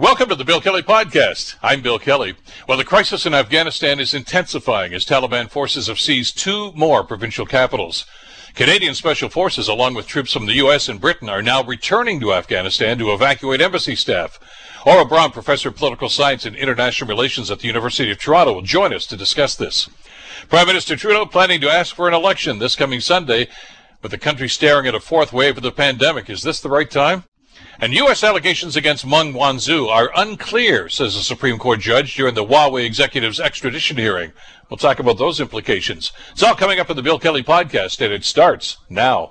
Welcome to the Bill Kelly Podcast. I'm Bill Kelly. Well, the crisis in Afghanistan is intensifying as Taliban forces have seized two more provincial capitals. Canadian Special Forces, along with troops from the U.S. and Britain, are now returning to Afghanistan to evacuate embassy staff. Aurel Braun, professor of political science and international relations at the University of Toronto, will join us to discuss this. Prime Minister Trudeau planning to ask for an election this coming Sunday, with the country staring at a fourth wave of the pandemic. Is this the right time? And U.S. allegations against Meng Wanzhou are unclear, says a Supreme Court judge during the Huawei executive's extradition hearing. We'll talk about those implications. It's all coming up in the Bill Kelly podcast, and it starts now.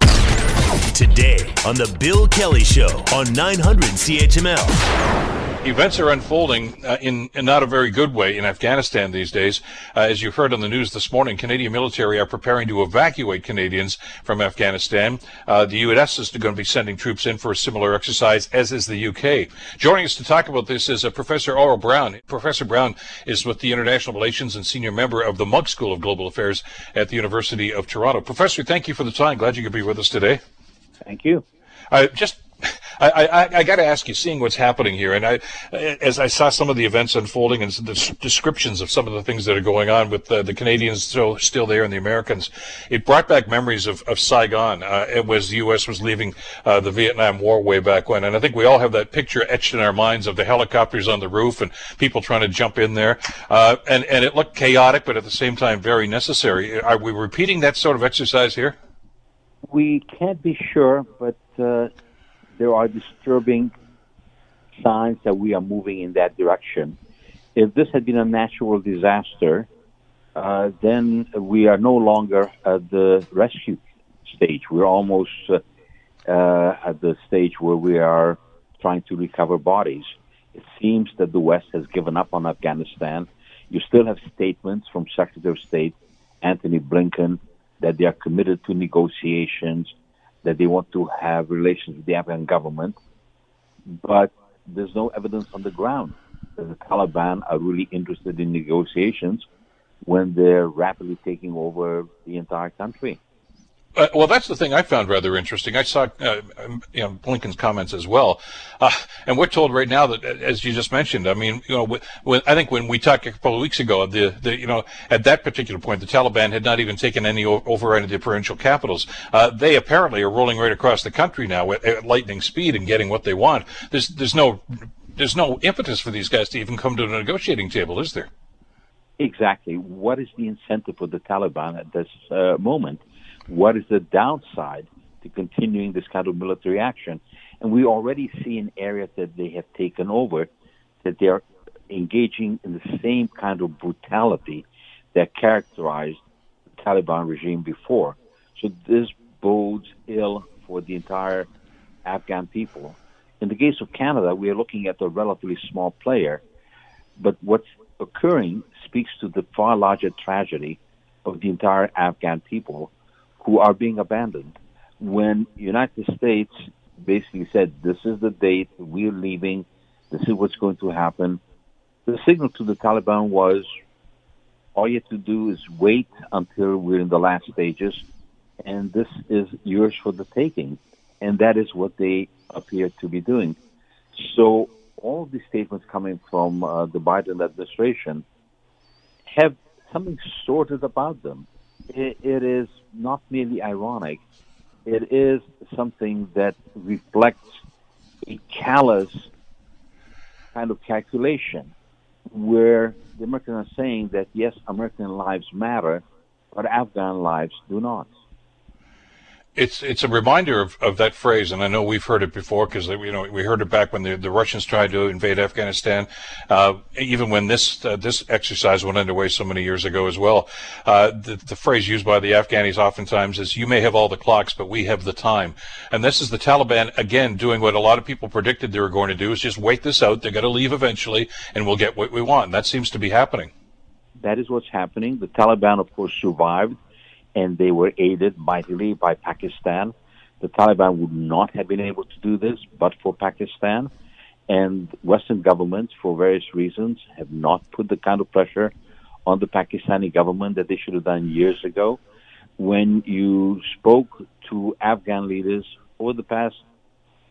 Today on the Bill Kelly Show on 900 CHML events are unfolding uh, in, in, not a very good way in Afghanistan these days. Uh, as you heard on the news this morning, Canadian military are preparing to evacuate Canadians from Afghanistan. Uh, the U.S. is going to be sending troops in for a similar exercise, as is the U.K. Joining us to talk about this is uh, Professor Aurel Braun. Professor Braun is with the International Relations and senior member of the Munk School of Global Affairs at the University of Toronto. Professor, thank you for the time. Glad you could be with us today. Thank you. Uh, just I, I, I got to ask you, seeing what's happening here, and I, as I saw some of the events unfolding and the descriptions of some of the things that are going on with the, the Canadians still still there and the Americans, it brought back memories of, of Saigon. Uh, it was the U.S. was leaving uh, the Vietnam War way back when, and I think we all have that picture etched in our minds of the helicopters on the roof and people trying to jump in there, uh, and and it looked chaotic, but at the same time very necessary. Are we repeating that sort of exercise here? We can't be sure, but uh, there are disturbing signs that we are moving in that direction. If this had been a natural disaster, uh, then we are no longer at the rescue stage. We're almost uh, uh, at the stage where we are trying to recover bodies. It seems that the West has given up on Afghanistan. You still have statements from Secretary of State Antony Blinken that they are committed to negotiations that they want to have relations with the Afghan government, but there's no evidence on the ground that the Taliban are really interested in negotiations when they're rapidly taking over the entire country. Uh, well, that's the thing I found rather interesting. I saw, uh, um, you know, Blinken's comments as well, uh, and we're told right now that, as you just mentioned, I mean, you know, when, I think when we talked a couple of weeks ago, the, the, you know, at that particular point, the Taliban had not even taken any over any of the provincial capitals. Uh, they apparently are rolling right across the country now at, at lightning speed and getting what they want. There's, there's no, there's no impetus for these guys to even come to a negotiating table, is there? Exactly. What is the incentive for the Taliban at this uh, moment? What is the downside to continuing this kind of military action? And we already see in areas that they have taken over that they are engaging in the same kind of brutality that characterized the Taliban regime before. So this bodes ill for the entire Afghan people. In the case of Canada, we are looking at a relatively small player, but what's occurring speaks to the far larger tragedy of the entire Afghan people who are being abandoned. When United States basically said, "This is the date we're leaving. This is what's going to happen," the signal to the Taliban was, "All you have to do is wait until we're in the last stages, and this is yours for the taking." And that is what they appear to be doing. So all these statements coming from uh, the Biden administration have something sorted about them it, it is not merely ironic, it is something that reflects a callous kind of calculation where the Americans are saying that yes, American lives matter, but Afghan lives do not it's it's a reminder of, of that phrase, and I know we've heard it before because you know we heard it back when the, the Russians tried to invade Afghanistan, uh, even when this uh, this exercise went underway so many years ago as well. Uh, the, the phrase used by the Afghanis oftentimes is, "You may have all the clocks, but we have the time," and this is the Taliban again doing what a lot of people predicted they were going to do: is just wait this out. They're going to leave eventually, and we'll get what we want. And that seems to be happening. That is what's happening. The Taliban, of course, survived and they were aided mightily by Pakistan. The Taliban would not have been able to do this but for Pakistan. And Western governments, for various reasons, have not put the kind of pressure on the Pakistani government that they should have done years ago. When you spoke to Afghan leaders over the past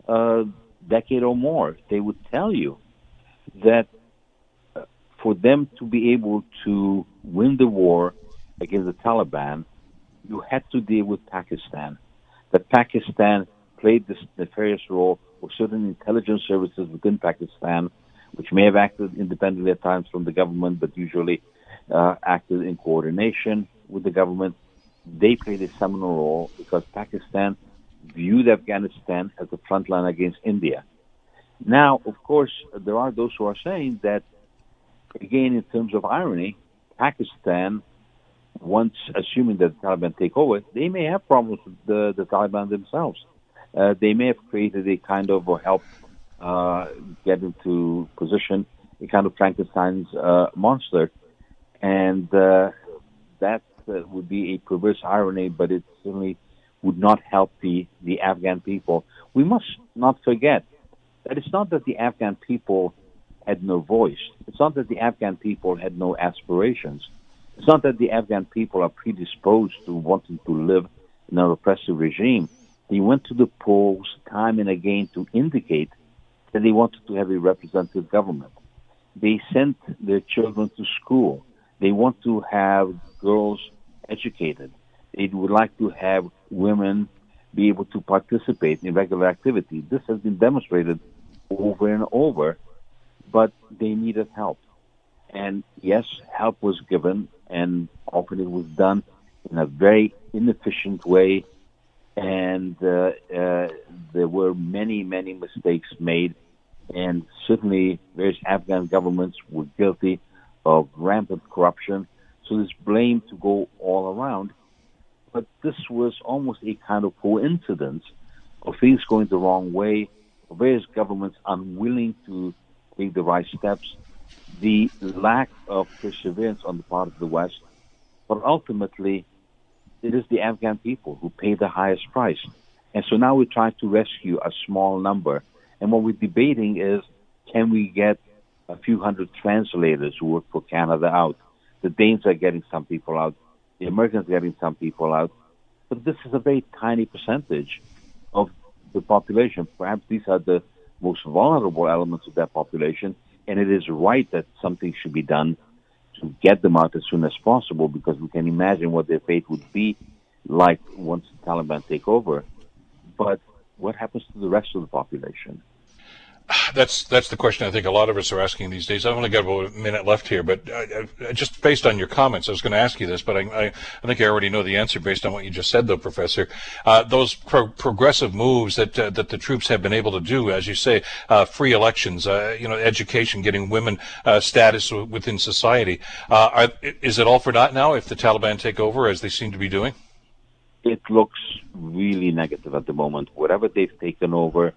uh, decade or more, they would tell you that uh, for them to be able to win the war against the Taliban, you had to deal with Pakistan. That Pakistan played this nefarious role of certain intelligence services within Pakistan, which may have acted independently at times from the government, but usually uh, acted in coordination with the government. They played a seminal role because Pakistan viewed Afghanistan as the front line against India. Now, of course, there are those who are saying that, again, in terms of irony, Pakistan, once assuming that the Taliban take over, they may have problems with the, the Taliban themselves. Uh, they may have created a kind of, or helped uh, get into position, a kind of Frankenstein's uh, monster. And uh, that uh, would be a perverse irony, but it certainly would not help the, the Afghan people. We must not forget that it's not that the Afghan people had no voice. It's not that the Afghan people had no aspirations. It's not that the Afghan people are predisposed to wanting to live in an oppressive regime. They went to the polls time and again to indicate that they wanted to have a representative government. They sent their children to school. They want to have girls educated. They would like to have women be able to participate in regular activity. This has been demonstrated over and over, but they needed help. And yes, help was given, and often it was done in a very inefficient way, and uh, uh, there were many, many mistakes made, and certainly various Afghan governments were guilty of rampant corruption. So there's blame to go all around. But this was almost a kind of coincidence of things going the wrong way, of various governments unwilling to take the right steps, the lack of perseverance on the part of the West. But ultimately, it is the Afghan people who pay the highest price. And so now we try to rescue a small number. And what we're debating is can we get a few hundred translators who work for Canada out? The Danes are getting some people out. The Americans are getting some people out. But this is a very tiny percentage of the population. Perhaps these are the most vulnerable elements of that population. And it is right that something should be done to get them out as soon as possible because we can imagine what their fate would be like once the Taliban take over. But what happens to the rest of the population? That's that's the question I think a lot of us are asking these days. I've only got about a minute left here, but I, I, just based on your comments, I was going to ask you this, but I, I, think I already know the answer based on what you just said, though, Professor. Uh, those pro- progressive moves that uh, that the troops have been able to do, as you say, uh, free elections, uh, you know, education, getting women uh, status within society, uh, are, is it all for naught now if the Taliban take over, as they seem to be doing? It looks really negative at the moment. Whatever they've taken over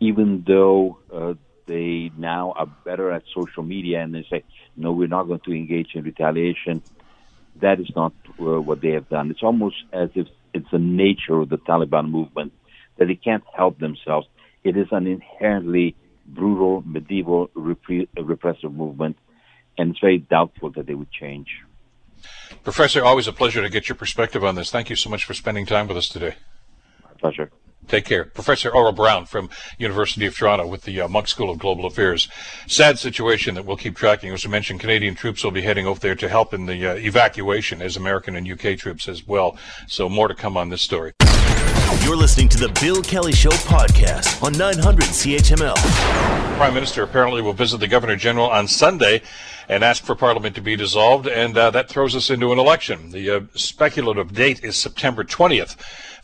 even though uh, they now are better at social media and they say, no, we're not going to engage in retaliation, that is not uh, what they have done. It's almost as if it's the nature of the Taliban movement that they can't help themselves. It is an inherently brutal, medieval, repre- repressive movement, and it's very doubtful that they would change. Professor, always a pleasure to get your perspective on this. Thank you so much for spending time with us today. My pleasure. Take care. Professor Aurel Braun from University of Toronto with the uh, Munk School of Global Affairs. Sad situation that we'll keep tracking. As I mentioned, Canadian troops will be heading over there to help in the uh, evacuation as American and UK troops as well. So more to come on this story. You're listening to the Bill Kelly Show podcast on 900 CHML. Prime Minister apparently will visit the Governor General on Sunday and ask for Parliament to be dissolved, and uh, that throws us into an election. The uh, speculative date is September 20th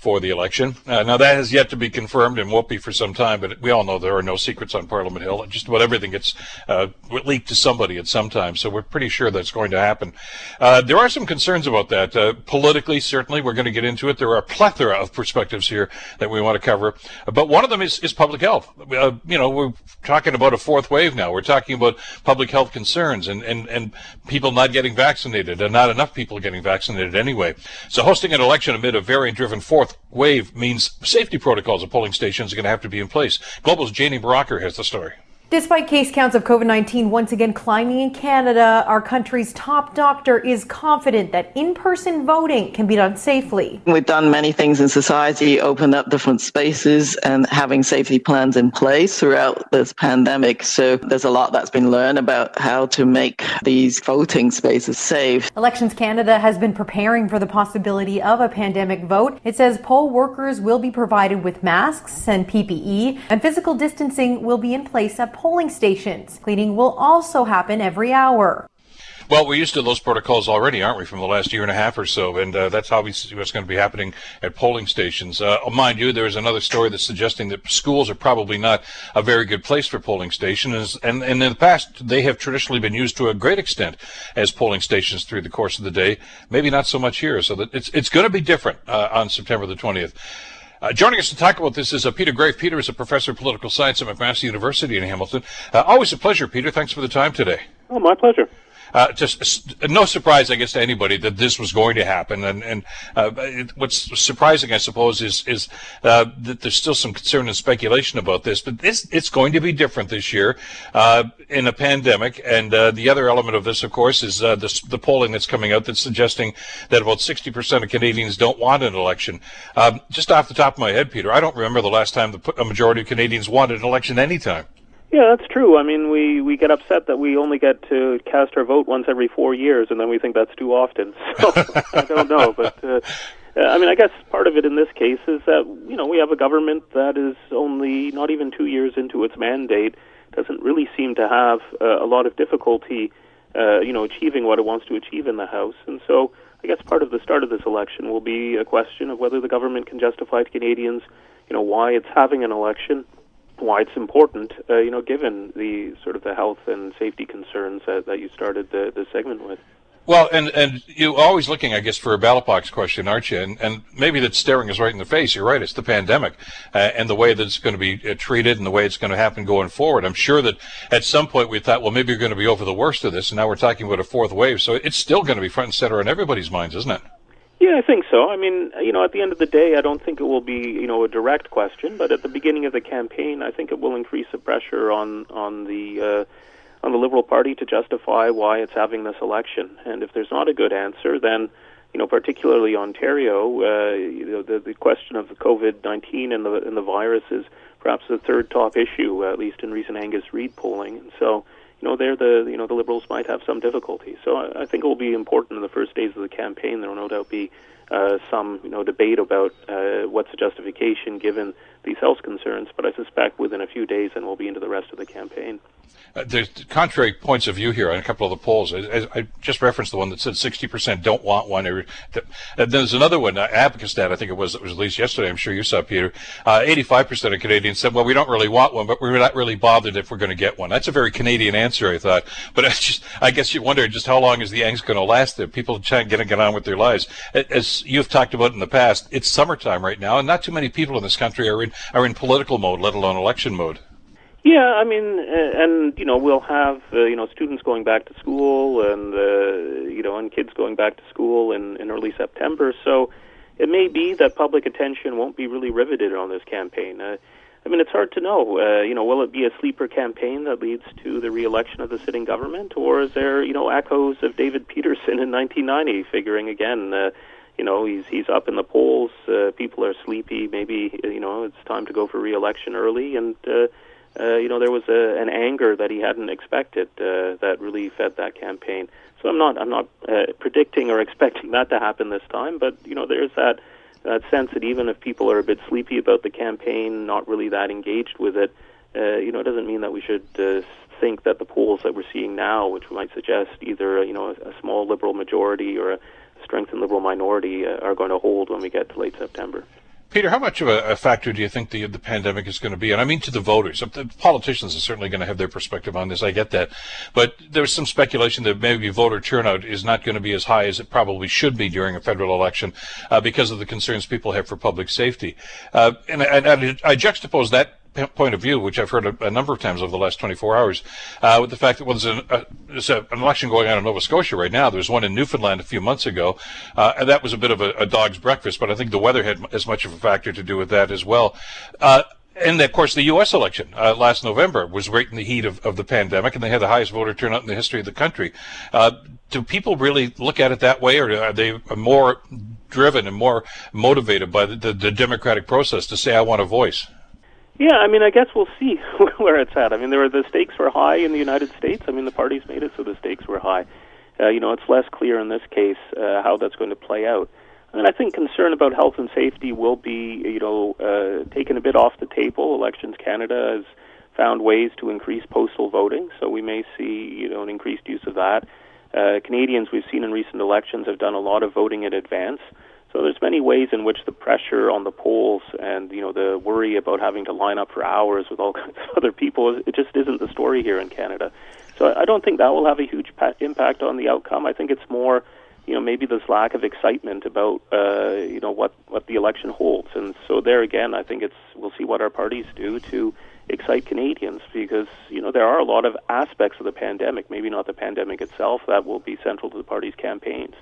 for the election. Uh, now, that has yet to be confirmed and won't be for some time, but we all know there are no secrets on Parliament Hill. Just about everything gets uh, leaked to somebody at some time, so we're pretty sure that's going to happen. Uh, there are some concerns about that. Uh, politically, certainly, we're going to get into it. There are a plethora of perspectives here that we want to cover, but one of them is, is public health. Uh, you know, we're talking about a fourth wave now. We're talking about public health concerns and, and, and people not getting vaccinated and not enough people getting vaccinated anyway. So hosting an election amid a variant-driven fourth wave means safety protocols at polling stations are going to have to be in place. Global's Jamie Mauracher has the story. Despite case counts of COVID 19 once again climbing in Canada, our country's top doctor is confident that in person voting can be done safely. We've done many things in society, opened up different spaces, and having safety plans in place throughout this pandemic. So there's a lot that's been learned about how to make these voting spaces safe. Elections Canada has been preparing for the possibility of a pandemic vote. It says poll workers will be provided with masks and PPE, and physical distancing will be in place at polling stations. Cleaning will also happen every hour. Well, we're used to those protocols already, aren't we, from the last year and a half or so? And uh, that's obviously what's going to be happening at polling stations. Uh, mind you, there is another story that's suggesting that schools are probably not a very good place for polling stations. And, and in the past, they have traditionally been used to a great extent as polling stations through the course of the day. Maybe not so much here. So that it's, it's going to be different uh, on September the 20th. Uh, joining us to talk about this is uh, Peter Graefe. Peter is a professor of political science at McMaster University in Hamilton. Uh, always a pleasure, Peter. Thanks for the time today. Oh, my pleasure. Uh, just no surprise, I guess, to anybody that this was going to happen. And, and uh, it, what's surprising, I suppose, is is uh, that there's still some concern and speculation about this. But this it's going to be different this year uh, in a pandemic. And uh, the other element of this, of course, is uh, the, the, polling that's coming out that's suggesting that about 60% of Canadians don't want an election. Um, just off the top of my head, Peter, I don't remember the last time the, a majority of Canadians wanted an election anytime. Yeah, that's true. I mean, we we get upset that we only get to cast our vote once every four years, and then we think that's too often. So I don't know, but uh, I mean, I guess part of it in this case is that you know we have a government that is only not even two years into its mandate, doesn't really seem to have uh, a lot of difficulty, uh, you know, achieving what it wants to achieve in the House, and so. I guess part of the start of this election will be a question of whether the government can justify to Canadians, you know, why it's having an election, why it's important, uh, you know, given the sort of the health and safety concerns that, that you started the, the segment with. Well, and and you're always looking, I guess, for a ballot box question, aren't you? And and maybe that's staring us right in the face. You're right; it's the pandemic, uh, and the way that it's going to be uh, treated, and the way it's going to happen going forward. I'm sure that at some point we thought, well, maybe you're going to be over the worst of this, and now we're talking about a fourth wave. So it's still going to be front and center in everybody's minds, isn't it? Yeah, I think so. I mean, you know, at the end of the day, I don't think it will be, you know, a direct question, but at the beginning of the campaign, I think it will increase the pressure on on the uh, on the Liberal Party to justify why it's having this election. And if there's not a good answer, then you know, particularly Ontario, uh, you know, the, the question of the COVID nineteen and the and the virus is perhaps the third top issue, at least in recent Angus Reid polling. And so, you know, there the you know the Liberals might have some difficulty. So I, I think it will be important in the first days of the campaign. There will no doubt be uh, some you know debate about uh, what's the justification given these health concerns. But I suspect within a few days, and we'll be into the rest of the campaign. Uh, there's contrary points of view here on a couple of the polls. I, I just referenced the one that said 60% don't want one. And then there's another one, uh, Abacus Data, I think it was, it was released yesterday. I'm sure you saw, Peter. Uh, 85% of Canadians said, well, we don't really want one, but we're not really bothered if we're going to get one. That's a very Canadian answer, I thought. But I just, I guess you wonder just how long is the angst going to last there? People trying to get on with their lives. As you've talked about in the past, it's summertime right now, and not too many people in this country are in, are in political mode, let alone election mode. Yeah, I mean, and you know, we'll have uh, you know students going back to school, and uh, you know, and kids going back to school in, in early September. So it may be that public attention won't be really riveted on this campaign. Uh, I mean, it's hard to know. Uh, you know, will it be a sleeper campaign that leads to the reelection of the sitting government, or is there you know echoes of David Peterson in 1990, figuring again? Uh, you know he's he's up in the polls. Uh, people are sleepy. Maybe you know it's time to go for reelection early, and uh, uh, you know, there was a, an anger that he hadn't expected uh, that really fed that campaign. So I'm not I'm not uh, predicting or expecting that to happen this time, but you know, there's that that sense that even if people are a bit sleepy about the campaign, not really that engaged with it, uh, you know, it doesn't mean that we should uh, think that the polls that we're seeing now, which might suggest either you know a, a small liberal majority or a strengthened liberal minority, uh, are going to hold when we get to late September. Peter, how much of a, a, factor do you think the the pandemic is going to be? And I mean to the voters. The politicians are certainly going to have their perspective on this. I get that, but there's some speculation that maybe voter turnout is not going to be as high as it probably should be during a federal election uh, because of the concerns people have for public safety. Uh, and, and, and I juxtapose that point of view, which I've heard a, a, number of times over the last 24 hours, uh, with the fact that well, there's, an, uh, there's a, an, election going on in Nova Scotia right now. There's one in Newfoundland a few months ago, uh, and that was a bit of a, a, dog's breakfast. But I think the weather had as much of a factor to do with that as well. Uh, and of course, the U.S. election uh, last November was right in the heat of, of the pandemic, and they had the highest voter turnout in the history of the country. Uh, do people really look at it that way, or are they more driven and more motivated by the, the, the democratic process to say, "I want a voice"? Yeah, I mean, I guess we'll see where it's at. I mean, there were the stakes were high in the United States. I mean, the parties made it so the stakes were high. Uh, you know, it's less clear in this case uh, how that's going to play out. Mean, I think concern about health and safety will be, you know, uh, taken a bit off the table. Elections Canada has found ways to increase postal voting, so we may see, you know, an increased use of that. Uh, Canadians we've seen in recent elections have done a lot of voting in advance. So there's many ways in which the pressure on the polls and you know the worry about having to line up for hours with all kinds of other people it just isn't the story here in Canada. So I don't think that will have a huge impact on the outcome. I think it's more you know maybe this lack of excitement about uh, you know what what the election holds, and so there again, I think it's we'll see what our parties do to excite Canadians because you know there are a lot of aspects of the pandemic, maybe not the pandemic itself, that will be central to the party's campaigns.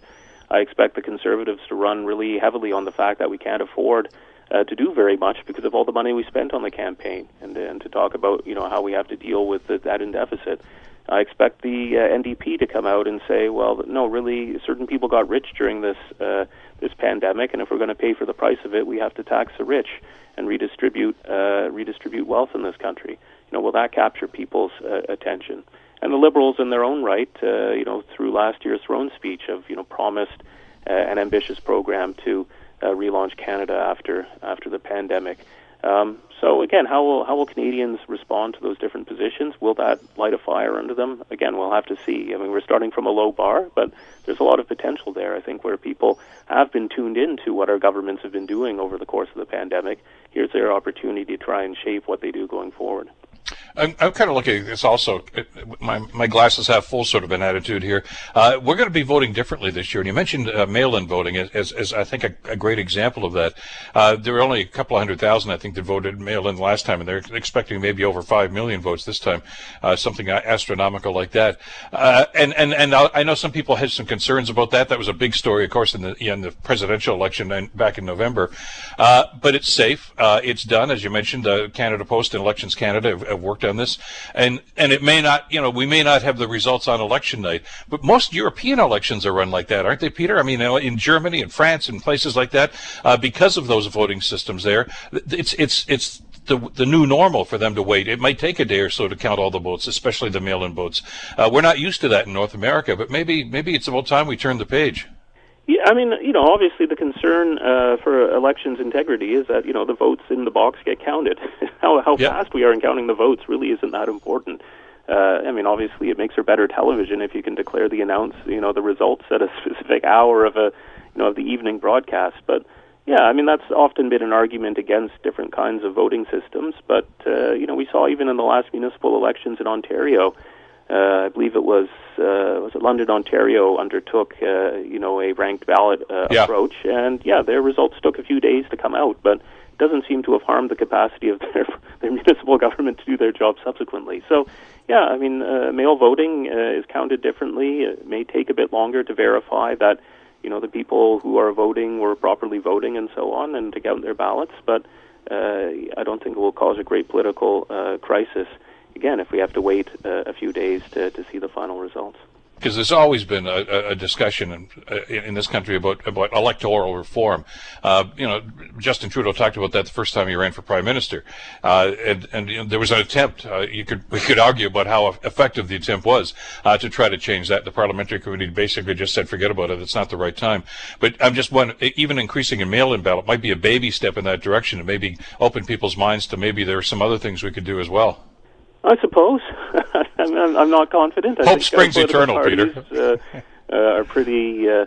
I expect the Conservatives to run really heavily on the fact that we can't afford uh, to do very much because of all the money we spent on the campaign, and, and to talk about you know how we have to deal with the, that in deficit. I expect the uh, NDP to come out and say, well, no, really, certain people got rich during this uh, this pandemic, and if we're going to pay for the price of it, we have to tax the rich and redistribute uh, redistribute wealth in this country. You know, will that capture people's uh, attention? And the Liberals, in their own right, uh, you know, through last year's throne speech, have you know promised uh, an ambitious program to uh, relaunch Canada after after the pandemic. Um, so again, how will how will Canadians respond to those different positions? Will that light a fire under them? Again, we'll have to see. I mean, we're starting from a low bar, but there's a lot of potential there. I think where people have been tuned into what our governments have been doing over the course of the pandemic. Here's their opportunity to try and shape what they do going forward. I'm, I'm, kind of looking at this also. My, my glasses half full sort of an attitude here. Uh, we're going to be voting differently this year. And you mentioned uh, mail-in voting as, as, as I think, a, a, great example of that. Uh, there were only a couple of hundred thousand, I think, that voted mail-in last time, and they're expecting maybe over five million votes this time, uh, something astronomical like that. Uh, and and and I know some people had some concerns about that. That was a big story, of course, in the in the presidential election back in November. Uh, but it's safe. it's done, as you mentioned. Canada Post and Elections Canada have, have worked on this, and and it may not, you know, we may not have the results on election night, but most European elections are run like that, aren't they, Peter? I mean, in Germany and France and places like that, uh, because of those voting systems there, it's it's it's the, the new normal for them to wait. It might take a day or so to count all the votes, especially the mail-in votes. Uh, we're not used to that in North America, but maybe maybe it's about time we turn the page. Yeah, I mean, you know, obviously the concern uh, for elections integrity is that you know the votes in the box get counted. how how yep. fast we are in counting the votes really isn't that important. Uh, I mean, obviously it makes for better television if you can declare the announce, you know, the results at a specific hour of a, you know, of the evening broadcast. But yeah, I mean that's often been an argument against different kinds of voting systems. But uh, you know, we saw even in the last municipal elections in Ontario I believe it was uh, was it London, Ontario undertook uh, you know a ranked ballot uh, yeah. approach, and yeah, their results took a few days to come out, but it doesn't seem to have harmed the capacity of their their municipal government to do their job subsequently. So, yeah, I mean, uh, mail voting uh, is counted differently. It may take a bit longer to verify that you know the people who are voting were properly voting and so on, and to count their ballots, but. Uh, I don't think it will cause a great political uh, crisis again, if we have to wait uh, a few days to, to see the final results because there's always been a, a discussion in, uh, in, this country about about electoral reform. Uh, you know, Justin Trudeau talked about that the first time he ran for prime minister, uh, and and you know, there was an attempt. Uh, you could we could argue about how effective the attempt was uh, to try to change that. The parliamentary committee basically just said, "Forget about it. It's not the right time." But I'm just one. Even increasing a mail-in ballot might be a baby step in that direction, and maybe open people's minds to maybe there are some other things we could do as well. I suppose. I'm, I'm, not confident. I Hope springs eternal, Peter. uh, uh, are pretty, uh,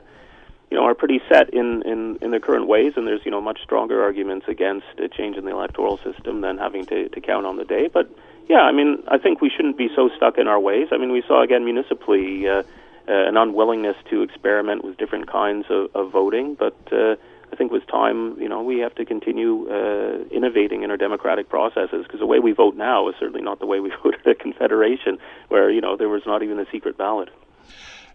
you know, are pretty set in, in, in their current ways, and there's you know much stronger arguments against a change in the electoral system than having to, to count on the day. But yeah, I mean, I think we shouldn't be so stuck in our ways. I mean, we saw again municipally uh, uh, an unwillingness to experiment with different kinds of, of voting, but. I think with time, you know, we have to continue uh, innovating in our democratic processes because the way we vote now is certainly not the way we voted at Confederation, where you know there was not even a secret ballot.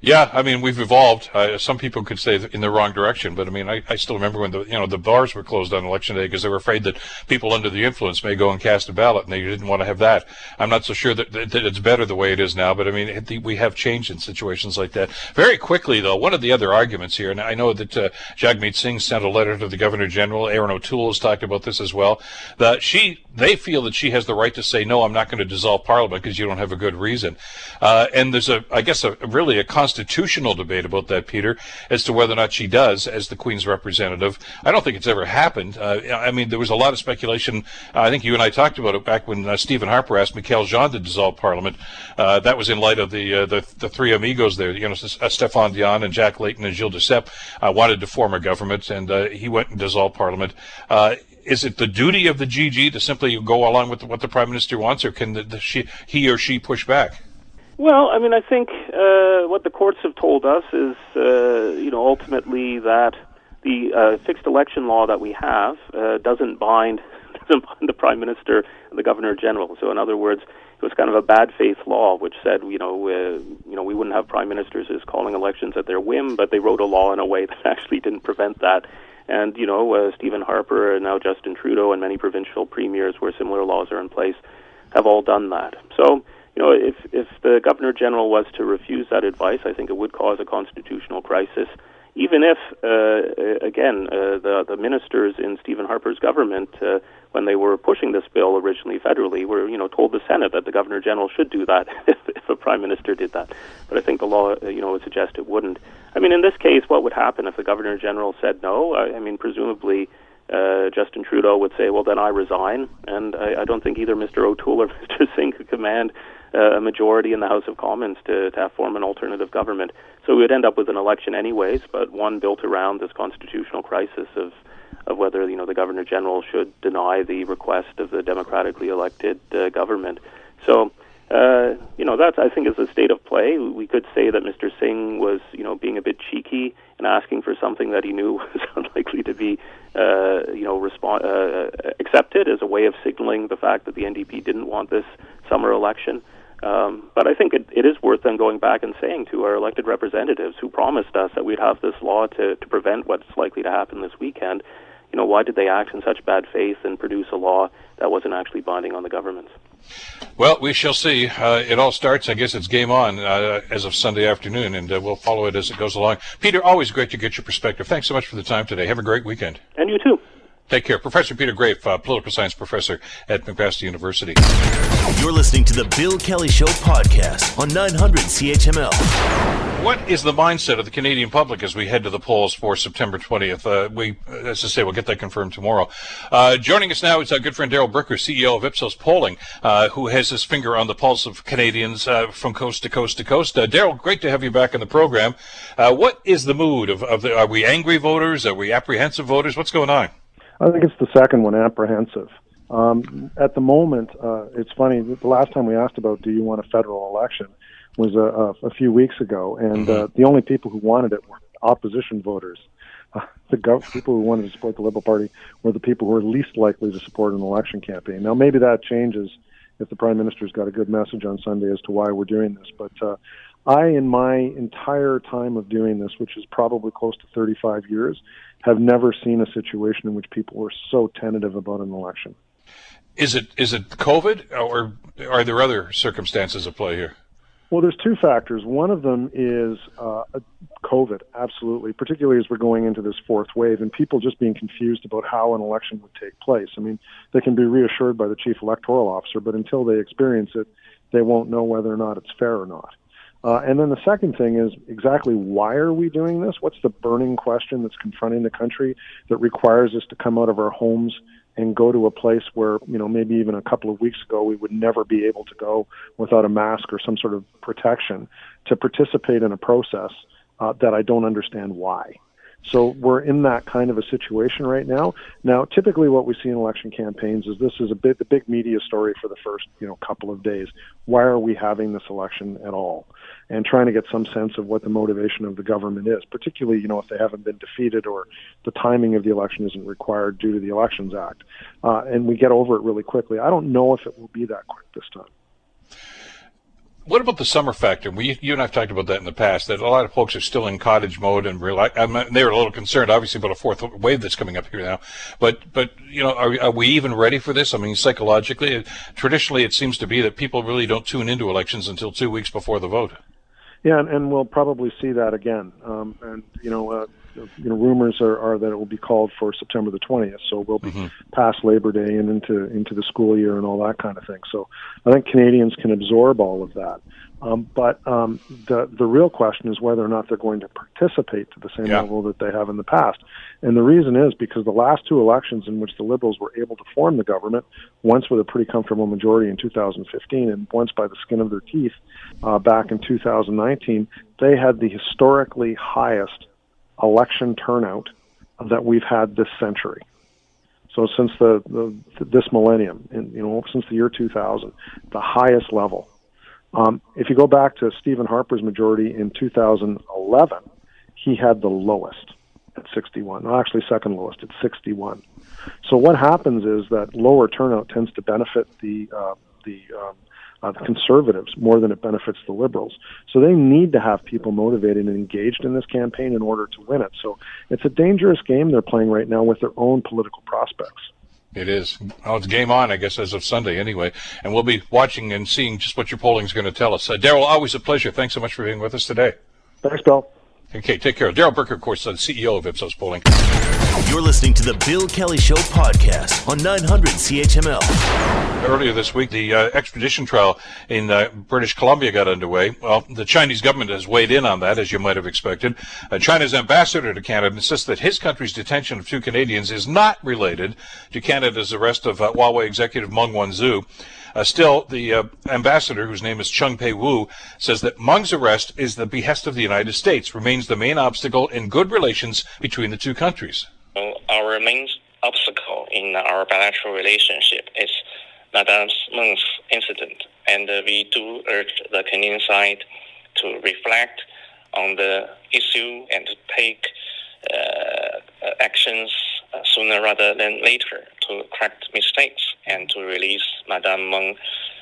Yeah, I mean we've evolved. Uh, some people could say in the wrong direction, but I mean I, I still remember when the you know the bars were closed on election day because they were afraid that people under the influence may go and cast a ballot, and they didn't want to have that. I'm not so sure that, that, that it's better the way it is now, but I mean it, we have changed in situations like that. Very quickly though, one of the other arguments here, and I know that uh, Jagmeet Singh sent a letter to the Governor General. Erin O'Toole has talked about this as well. That she they feel that she has the right to say no, I'm not going to dissolve Parliament because you don't have a good reason. Uh, and there's a I guess a really a constitutional debate about that, Peter, as to whether or not she does as the Queen's representative. I don't think it's ever happened. Uh, I mean, there was a lot of speculation. Uh, I think you and I talked about it back when uh, Stephen Harper asked Michaëlle Jean to dissolve Parliament. Uh, that was in light of the, the the three amigos there. You know, Stéphane Dion and Jack Layton and Gilles Duceppe wanted to form a government, and he went and dissolved Parliament is it the duty of the GG to simply go along with what the prime minister wants, or can the, the, she, he or she push back? Well, I mean, I think uh, what the courts have told us is, uh, you know, ultimately that the uh, fixed election law that we have uh, doesn't bind doesn't bind the prime minister and the governor general. So, in other words, it was kind of a bad faith law which said, you know, uh, you know, we wouldn't have prime ministers as calling elections at their whim, but they wrote a law in a way that actually didn't prevent that. And you know, uh, Stephen Harper and now Justin Trudeau and many provincial premiers where similar laws are in place have all done that. So you know, if if the governor general was to refuse that advice, I think it would cause a constitutional crisis. Even if, uh, again, uh, the the ministers in Stephen Harper's government, uh, when they were pushing this bill originally federally, were you know told the Senate that the governor general should do that if, if a prime minister did that. But I think the law, uh, you know, would suggest it wouldn't. I mean, in this case, what would happen if the governor general said no? I, I mean, presumably uh, Justin Trudeau would say, "Well, then I resign," and I, I don't think either Mr. O'Toole or Mr. Singh could command uh, a majority in the House of Commons to, to have form an alternative government. So we would end up with an election anyways, but one built around this constitutional crisis of of whether you know the Governor General should deny the request of the democratically elected uh, government. So uh, you know, that I think is a state of play. We could say that Mr. Singh was, you know, being a bit cheeky and asking for something that he knew was unlikely to be, uh, you know, respond, uh, accepted as a way of signaling the fact that the NDP didn't want this summer election. Um, but I think it, it is worth then going back and saying to our elected representatives who promised us that we'd have this law to, to prevent what's likely to happen this weekend, you know, why did they act in such bad faith and produce a law that wasn't actually binding on the governments? Well, we shall see. Uh, it all starts, I guess it's game on uh, as of Sunday afternoon, and uh, we'll follow it as it goes along. Peter, always great to get your perspective. Thanks so much for the time today. Have a great weekend. And you too. Take care. Professor Peter Graefe, uh, political science professor at McMaster University. You're listening to the Bill Kelly Show podcast on 900 CHML. What is the mindset of the Canadian public as we head to the polls for September 20th? Uh, we, as I say, we'll get that confirmed tomorrow. Uh, joining us now is our good friend Darrell Bricker, CEO of Ipsos Polling, uh, who has his finger on the pulse of Canadians uh, from coast to coast to coast. Uh, Darrell, great to have you back in the program. what is the mood of, of the, are we angry voters? Are we apprehensive voters? What's going on? I think it's the second one, apprehensive. Um, at the moment, uh, it's funny. The last time we asked about do you want a federal election was a, a, a few weeks ago, and mm-hmm. uh, the only people who wanted it were opposition voters. Uh, the gov- people who wanted to support the Liberal Party were the people who were least likely to support an election campaign. Now, maybe that changes if the Prime Minister's got a good message on Sunday as to why we're doing this. But uh, I, in my entire time of doing this, which is probably close to 35 years, have never seen a situation in which people were so tentative about an election. Is it is it COVID or are there other circumstances at play here? Well, there's two factors. One of them is uh, COVID, absolutely, particularly as we're going into this fourth wave and people just being confused about how an election would take place. I mean, they can be reassured by the chief electoral officer, but until they experience it, they won't know whether or not it's fair or not. Uh, and then the second thing is exactly why are we doing this? What's the burning question that's confronting the country that requires us to come out of our homes and go to a place where, you know, maybe even a couple of weeks ago we would never be able to go without a mask or some sort of protection to participate in a process uh, that I don't understand why. So we're in that kind of a situation right now. Now, typically, what we see in election campaigns is this is a bit the big media story for the first you know couple of days. Why are we having this election at all? And trying to get some sense of what the motivation of the government is, particularly you know if they haven't been defeated or the timing of the election isn't required due to the Elections Act, uh, and we get over it really quickly. I don't know if it will be that quick this time. What about the summer factor? We, you and I've talked about that in the past. That a lot of folks are still in cottage mode and realize, I mean, they're a little concerned, obviously, about a fourth wave that's coming up here now. But, but you know, are, are we even ready for this? I mean, psychologically, traditionally, it seems to be that people really don't tune into elections until two weeks before the vote. Yeah, and, and we'll probably see that again. Um, and you know, uh, you know, rumors are, are that it will be called for September the 20th. So we'll be mm-hmm. past Labor Day and into into the school year and all that kind of thing. So I think Canadians can absorb all of that. Um, but um, the the real question is whether or not they're going to participate to the same yeah. level that they have in the past. And the reason is because the last two elections in which the Liberals were able to form the government, once with a pretty comfortable majority in 2015 and once by the skin of their teeth uh, back in 2019, they had the historically highest election turnout that we've had this century. So since the, the this millennium, in, you know, since the year 2000, the highest level. Um, if you go back to Stephen Harper's majority in 2011, he had the lowest at 61. Well, actually, second lowest at 61. So what happens is that lower turnout tends to benefit the uh, the um, the conservatives more than it benefits the liberals. So they need to have people motivated and engaged in this campaign in order to win it. So it's a dangerous game they're playing right now with their own political prospects. It is. Well, it's game on, I guess, as of Sunday anyway. And we'll be watching and seeing just what your polling is going to tell us. Uh, Darrell, always a pleasure. Thanks so much for being with us today. Thanks, Bill. Okay, take care. Darrell Bricker, of course, the CEO of Ipsos Polling. You're listening to the Bill Kelly Show podcast on 900 CHML. Earlier this week, the uh, extradition trial in uh, British Columbia got underway. Well, the Chinese government has weighed in on that, as you might have expected. Uh, China's ambassador to Canada insists that his country's detention of two Canadians is not related to Canada's arrest of uh, Huawei executive Meng Wanzhou. Uh, still, the uh, ambassador, whose name is Cong Peiwu, says that Meng's arrest is the behest of the United States, remains the main obstacle in good relations between the two countries. Our main obstacle in our bilateral relationship is Madame Meng's incident, and we do urge the Canadian side to reflect on the issue and take uh, actions uh, sooner rather than later to correct mistakes and to release Madame Meng,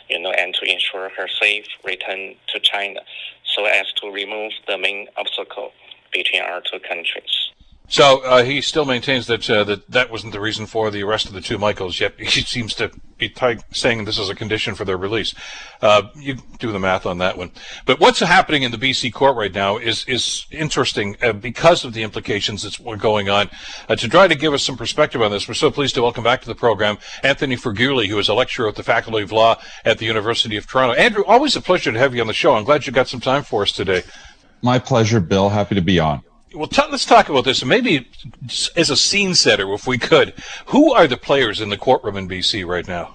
you know, and to ensure her safe return to China, so as to remove the main obstacle between our two countries. So uh, he still maintains that uh, that that wasn't the reason for the arrest of the two Michaels. Yet he seems to be saying this is a condition for their release. Uh, you do the math on that one. But what's happening in the BC court right now is is interesting uh, because of the implications that's going on. Uh, to try to give us some perspective on this, we're so pleased to welcome back to the program Anthony Furgiuele, who is a lecturer at the Faculty of Law at the University of Toronto. Andrew, always a pleasure to have you on the show. I'm glad you got some time for us today. My pleasure, Bill. Happy to be on well, t- let's talk about this. Maybe as a scene setter, if we could, who are the players in the courtroom in BC right now?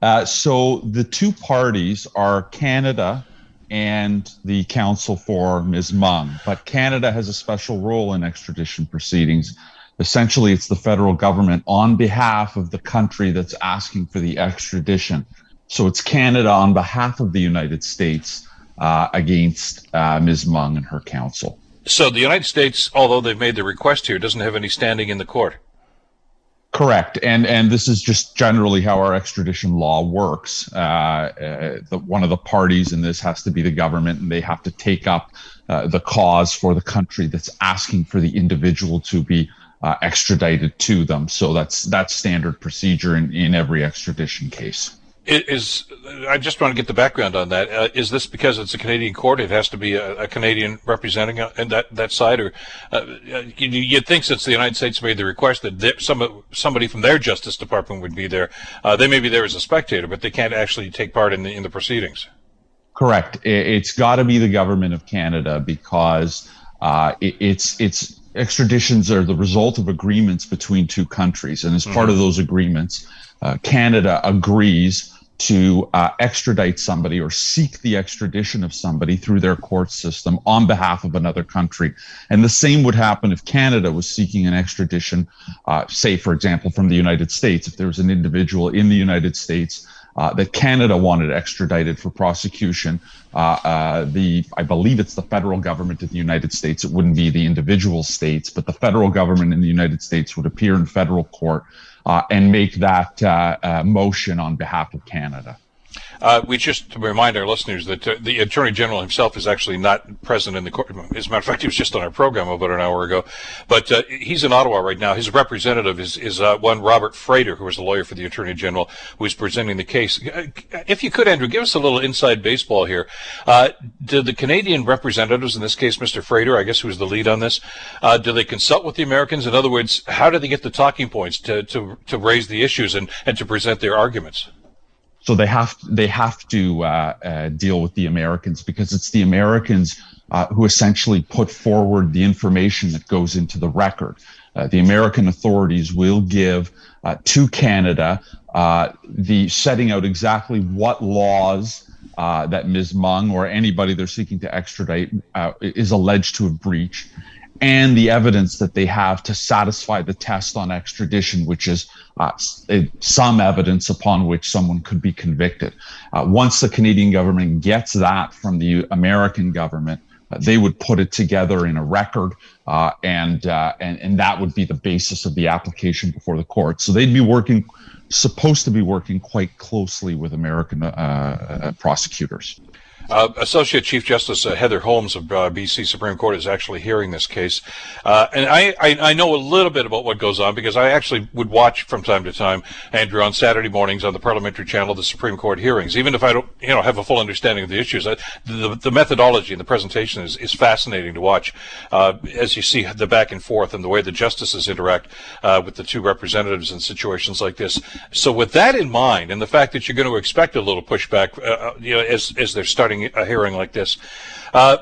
Uh, so the two parties are Canada and the counsel for Ms. Meng, but Canada has a special role in extradition proceedings. Essentially, it's the federal government on behalf of the country that's asking for the extradition. So it's Canada on behalf of the United States uh, against uh, Ms. Meng and her counsel. So the United States, although they've made the request here, doesn't have any standing in the court. Correct, and and this is just generally how our extradition law works. Uh, uh, the, one of the parties in this has to be the government, and they have to take up uh, the cause for the country that's asking for the individual to be uh, extradited to them. So that's that's standard procedure in, in every extradition case is I just want to get the background on that. Uh, is this because it's a Canadian court? It has to be a, a Canadian representing uh, that that side, or uh, you, would think since the United States made the request that some somebody from their Justice Department would be there. Uh, they may be there as a spectator, but they can't actually take part in the in the proceedings. Correct. It's got to be the government of Canada because uh, it, it's it's extraditions are the result of agreements between two countries, and as part mm-hmm. of those agreements, uh, Canada agrees to uh, extradite somebody or seek the extradition of somebody through their court system on behalf of another country. And the same would happen if Canada was seeking an extradition, uh, say, for example, from the United States. If there was an individual in the United States uh, that Canada wanted extradited for prosecution, uh, uh, the I believe it's the federal government of the United States. It wouldn't be the individual states, but the federal government in the United States would appear in federal court uh, and make that uh, motion on behalf of Canada. Uh, we just to remind our listeners that uh, the Attorney General himself is actually not present in the court. As a matter of fact, he was just on our program about an hour ago. But uh, he's in Ottawa right now. His representative is, is uh, one Robert Frater, who is a lawyer for the Attorney General, who is presenting the case. Uh, if you could, Andrew, give us a little inside baseball here. Uh, do the Canadian representatives, in this case Mr. Frater, I guess who is the lead on this, do they consult with the Americans? In other words, how do they get the talking points to, to, to raise the issues and, and to present their arguments? So they have they have to uh, uh, deal with the Americans because it's the Americans uh, who essentially put forward the information that goes into the record. Uh, the American authorities will give uh, to Canada uh, the setting out exactly what laws that Ms. Meng or anybody they're seeking to extradite is alleged to have breached and the evidence that they have to satisfy the test on extradition, which is uh, some evidence upon which someone could be convicted. Uh, once the Canadian government gets that from the American government, uh, they would put it together in a record, uh, and, uh, and and that would be the basis of the application before the court. So they'd be working, supposed to be working quite closely with American uh, prosecutors. Uh, Associate Chief Justice uh, Heather Holmes of uh, BC Supreme Court is actually hearing this case, uh, and I, I, I know a little bit about what goes on because I actually would watch from time to time Andrew on Saturday mornings on the Parliamentary Channel the Supreme Court hearings, even if I don't you know have a full understanding of the issues. I, the, the methodology and the presentation is, is fascinating to watch uh, as you see the back and forth and the way the justices interact uh, with the two representatives in situations like this. So with that in mind, and the fact that you're going to expect a little pushback, you know, as as they're starting a hearing like this. Uh,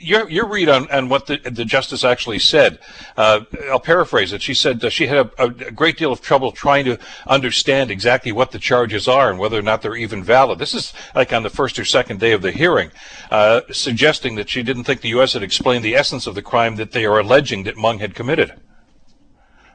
your your read on, on what the, the justice actually said. Uh, I'll paraphrase it. She said uh, she had a, a, great deal of trouble trying to understand exactly what the charges are and whether or not they're even valid. This is like on the first or second day of the hearing, uh, suggesting that she didn't think the U.S. had explained the essence of the crime that they are alleging that Meng had committed.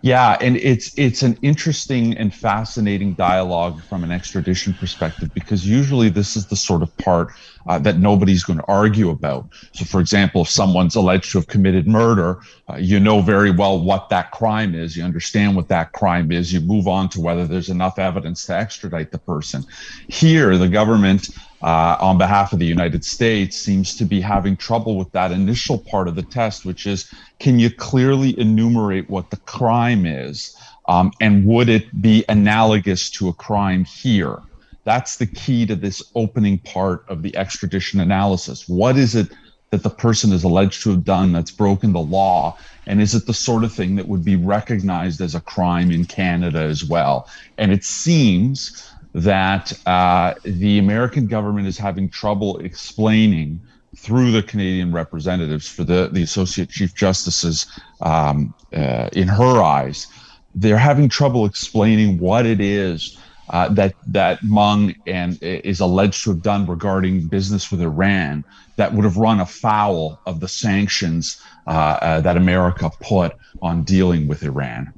Yeah, and it's it's an interesting and fascinating dialogue from an extradition perspective because usually this is the sort of part uh, that nobody's going to argue about. So, for example, if someone's alleged to have committed murder, uh, you know very well what that crime is. You understand what that crime is. You move on to whether there's enough evidence to extradite the person. Here, the government uh, on behalf of the United States seems to be having trouble with that initial part of the test, which is can you clearly enumerate what the crime is? Um, and would it be analogous to a crime here? That's the key to this opening part of the extradition analysis. What is it that the person is alleged to have done that's broken the law? And is it the sort of thing that would be recognized as a crime in Canada as well? And it seems that uh, the American government is having trouble explaining through the Canadian representatives for the, the Associate Chief Justices, um, uh, in her eyes, they're having trouble explaining what it is uh, that that Meng and is alleged to have done regarding business with Iran that would have run afoul of the sanctions uh, uh that America put on dealing with Iran.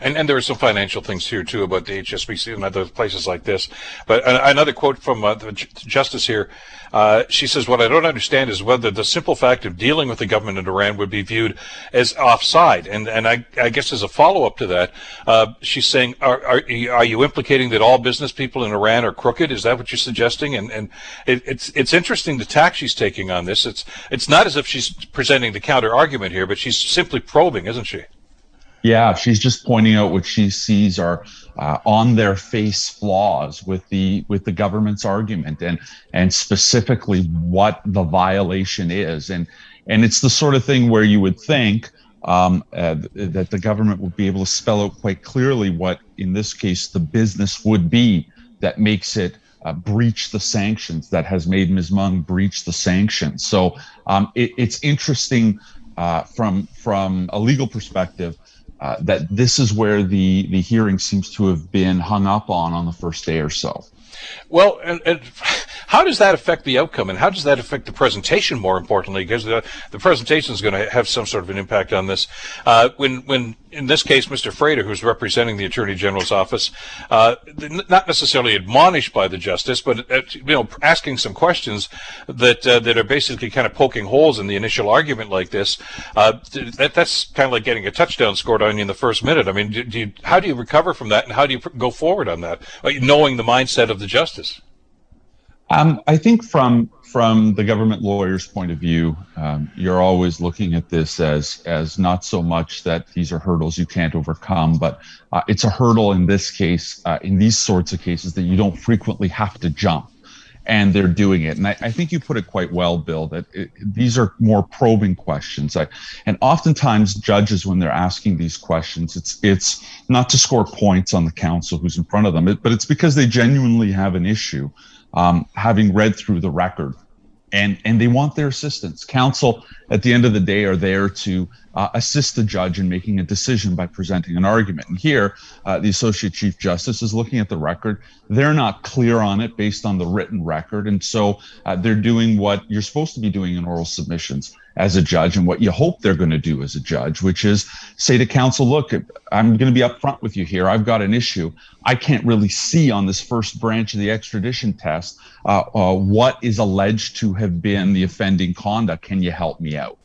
And, and there are some financial things here too about the HSBC and other places like this. But another quote from uh, the justice here. Uh, she says, "What I don't understand is whether the simple fact of dealing with the government in Iran would be viewed as offside." And and I, I guess as a follow up to that, uh, she's saying, are, are, are you implicating that all business people in Iran are crooked? Is that what you're suggesting?" And and it, it's it's interesting the tack she's taking on this. It's it's not as if she's presenting the counter argument here, but she's simply probing, isn't she? Yeah, she's just pointing out what she sees are uh, on their face flaws with the with the government's argument and and specifically what the violation is and and it's the sort of thing where you would think um, uh, that the government would be able to spell out quite clearly what in this case the business would be that makes it uh, breach the sanctions that has made Ms. Meng breach the sanctions. So um, it, it's interesting uh, from from a legal perspective uh, that this is where the the hearing seems to have been hung up on on the first day or so. Well, and, and how does that affect the outcome, and how does that affect the presentation? More importantly, because the the presentation is going to have some sort of an impact on this. Uh, when when in this case, Mr. Frater, who's representing the Attorney General's office, uh, not necessarily admonished by the justice, but uh, you know, asking some questions that uh, that are basically kind of poking holes in the initial argument like this. Uh, that, that's kind of like getting a touchdown scored on you in the first minute. I mean, do, do you, how do you recover from that, and how do you go forward on that, knowing the mindset of the justice? Um, I think from from the government lawyer's point of view, um, you're always looking at this as as not so much that these are hurdles you can't overcome, but uh, it's a hurdle in this case, uh, in these sorts of cases, that you don't frequently have to jump and they're doing it. And I, I, think you put it quite well, Bill, that it, these are more probing questions. I, and oftentimes judges, when they're asking these questions, it's it's not to score points on the counsel who's in front of them, but it's because they genuinely have an issue, um, having read through the record and and they want their assistance. Counsel, at the end of the day, are there to uh, assist the judge in making a decision by presenting an argument. And here, uh, the Associate Chief Justice is looking at the record. They're not clear on it based on the written record, and so uh, they're doing what you're supposed to be doing in oral submissions as a judge, and what you hope they're going to do as a judge, which is say to counsel, "Look, I'm going to be upfront with you here. I've got an issue. I can't really see on this first branch of the extradition test." Uh, uh, what is alleged to have been the offending conduct. Can you help me out?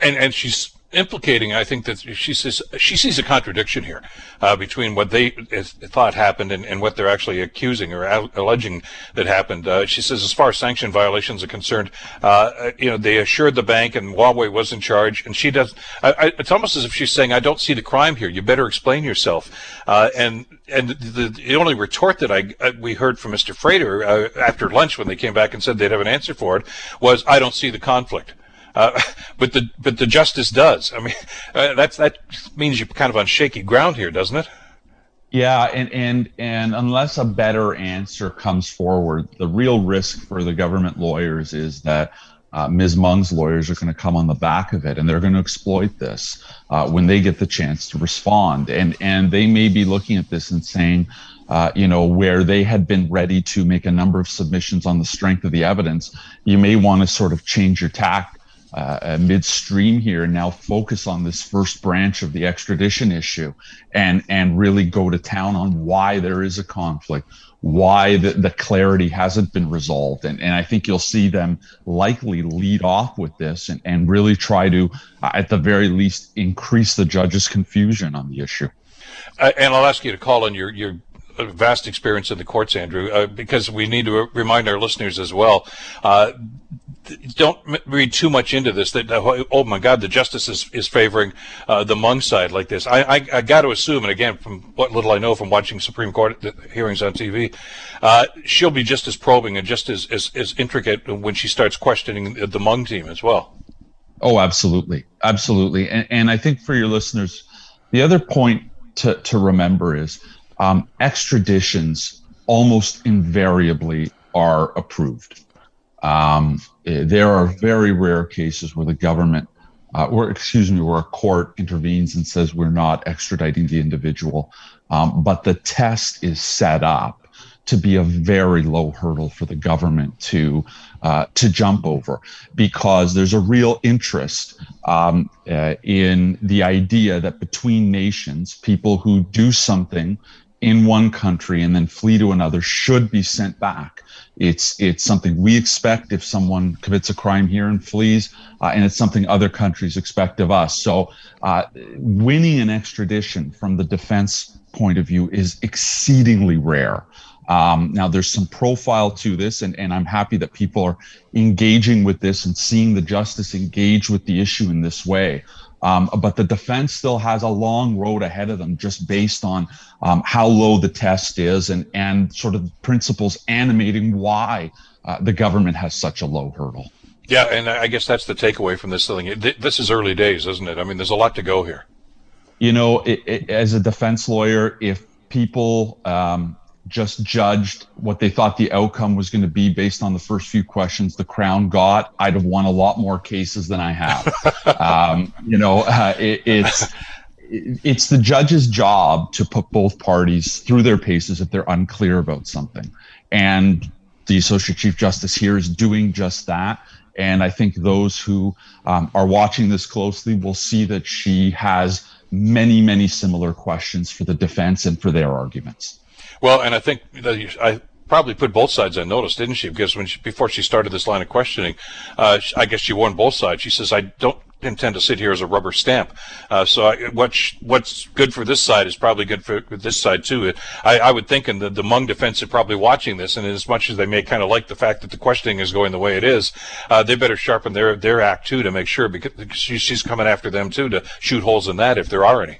And and she's implicating, I think that she says she sees a contradiction here uh, between what they thought happened and, and, what they're actually accusing or alleging that happened. Uh, she says, as far as sanction violations are concerned, uh, you know, they assured the bank and Huawei was in charge, and she does. I, I, it's almost as if she's saying, "I don't see the crime here. You better explain yourself." Uh, and and the, the, only retort that I uh, we heard from Mr. Frater uh, after lunch when they came back and said they'd have an answer for it was, "I don't see the conflict." Uh, but the but the justice does. I mean, uh, that's that means you're kind of on shaky ground here, doesn't it? Yeah, and and and unless a better answer comes forward, the real risk for the government lawyers is that uh, Ms. Meng's lawyers are going to come on the back of it, and they're going to exploit this uh, when they get the chance to respond. And and they may be looking at this and saying, uh, you know, where they had been ready to make a number of submissions on the strength of the evidence, you may want to sort of change your tack uh, midstream here and now focus on this first branch of the extradition issue and and really go to town on why there is a conflict why the, the clarity hasn't been resolved. And, and i think you'll see them likely lead off with this and, and really try to uh, at the very least increase the judge's confusion on the issue. Uh, and i'll ask you to call in your your vast experience in the courts, Andrew, uh, because we need to remind our listeners as well. Uh, don't read too much into this. That oh my God, the justice is, is favoring uh, the Meng side like this. I, I, I got to assume, and again, from what little I know from watching Supreme Court hearings on TV, uh, she'll be just as probing and just as, as, as intricate when she starts questioning the Meng team as well. Oh, absolutely, absolutely. And, and I think for your listeners, the other point to, to remember is um, extraditions almost invariably are approved. Um, eh, there are very rare cases where the government, uh, or excuse me, where a court intervenes and says we're not extraditing the individual, um, but the test is set up to be a very low hurdle for the government to uh, to jump over because there's a real interest um, uh, in the idea that between nations, people who do something in one country and then flee to another should be sent back. It's it's something we expect if someone commits a crime here and flees, uh, and it's something other countries expect of us. So, uh, winning an extradition from the defense point of view is exceedingly rare. Um, now, there's some profile to this, and, and I'm happy that people are engaging with this and seeing the justice engage with the issue in this way. Um, but the defense still has a long road ahead of them just based on um, how low the test is and, and sort of principles animating why uh, the government has such a low hurdle. Yeah, and I guess that's the takeaway from this thing. This is early days, isn't it? I mean, there's a lot to go here. You know, it, it, as a defense lawyer, if people um, just judged what they thought the outcome was going to be based on the first few questions the crown got, I'd have won a lot more cases than I have. um, you know, uh, it, it's it's the judge's job to put both parties through their paces if they're unclear about something, and the associate chief justice here is doing just that. And I think those who um, are watching this closely will see that she has many, many similar questions for the defense and for their arguments. Well, and I think I probably put both sides on notice, didn't she? Because when she, before she started this line of questioning, uh, I guess she won both sides. She says, "I don't intend to sit here as a rubber stamp. Uh, so I, what's what's good for this side is probably good for this side too. I, I would think, and the, the Meng defense are probably watching this, and as much as they may kind of like the fact that the questioning is going the way it is, uh, they better sharpen their their act too to make sure because she, she's coming after them too to shoot holes in that if there are any.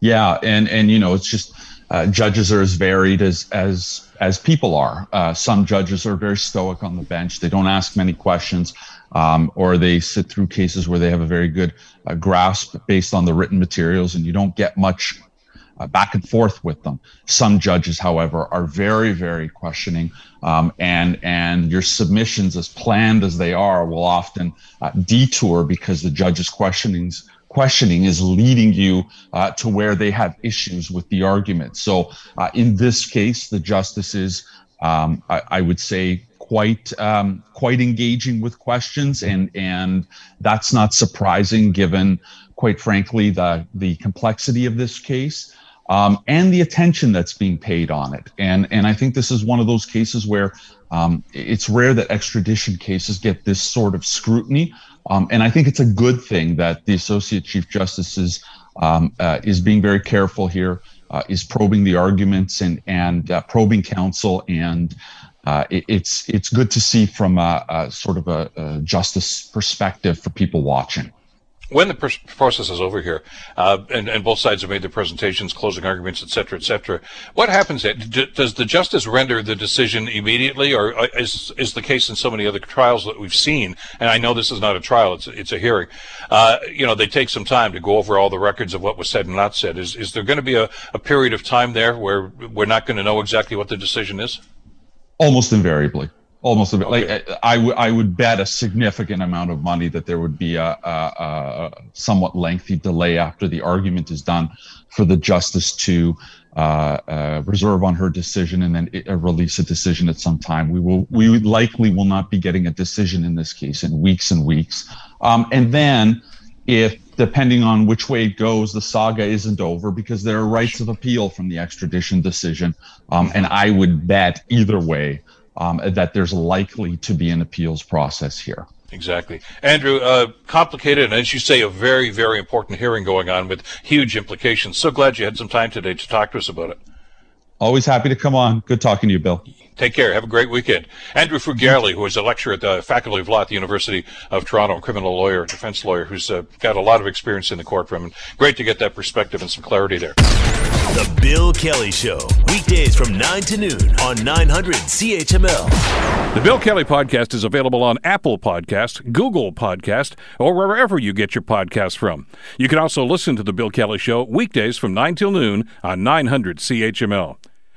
Yeah, and and you know it's just uh, judges are as varied as as as people are. Uh, some judges are very stoic on the bench; they don't ask many questions um, or they sit through cases where they have a very good uh, grasp based on the written materials and you don't get much uh, back and forth with them. Some judges, however, are very, very questioning, um, and and your submissions, as planned as they are, will often uh, detour because the judge's questionings questioning is leading you uh, to where they have issues with the argument. So uh, in this case, the justices, um, I, I, would say, quite um, quite engaging with questions, and and that's not surprising given, quite frankly, the the complexity of this case. Um, and the attention that's being paid on it. And and I think this is one of those cases where um, it's rare that extradition cases get this sort of scrutiny. Um, and I think it's a good thing that the Associate Chief Justice is um, uh, is being very careful here, uh, is probing the arguments and and uh, probing counsel and uh, it, it's it's good to see from a, a sort of a, a, justice perspective for people watching. When the process is over here, uh, and, and both sides have made their presentations, closing arguments, et cetera, et cetera, what happens? Does the justice render the decision immediately, or uh, is is the case in so many other trials that we've seen? And I know this is not a trial; it's it's a hearing. Uh, you know, they take some time to go over all the records of what was said and not said. Is is there going to be a, a period of time there where we're not going to know exactly what the decision is? Almost invariably. Almost a okay. like I, w- I would bet a significant amount of money that there would be a, a, a somewhat lengthy delay after the argument is done for the justice to uh, uh, reserve on her decision and then uh, release a decision at some time. We will, we likely will not be getting a decision in this case in weeks and weeks. Um, and then, if depending on which way it goes, the saga isn't over because there are rights of appeal from the extradition decision. Um, and I would bet either way um, that there's likely to be an appeals process here. Exactly. Andrew, uh, complicated and, as you say, a very, very important hearing going on with huge implications. So glad you had some time today to talk to us about it. Always happy to come on. Good talking to you, Bill. Take care. Have a great weekend. Andrew Furgiuele, who is a lecturer at the Faculty of Law at the University of Toronto, a criminal lawyer, defense lawyer, who's uh, got a lot of experience in the courtroom. And great to get that perspective and some clarity there. The Bill Kelly Show, weekdays from 9 to noon on 900 CHML. The Bill Kelly Podcast is available on Apple Podcast, Google Podcast, or wherever you get your podcasts from. You can also listen to The Bill Kelly Show weekdays from 9 till noon on 900 CHML.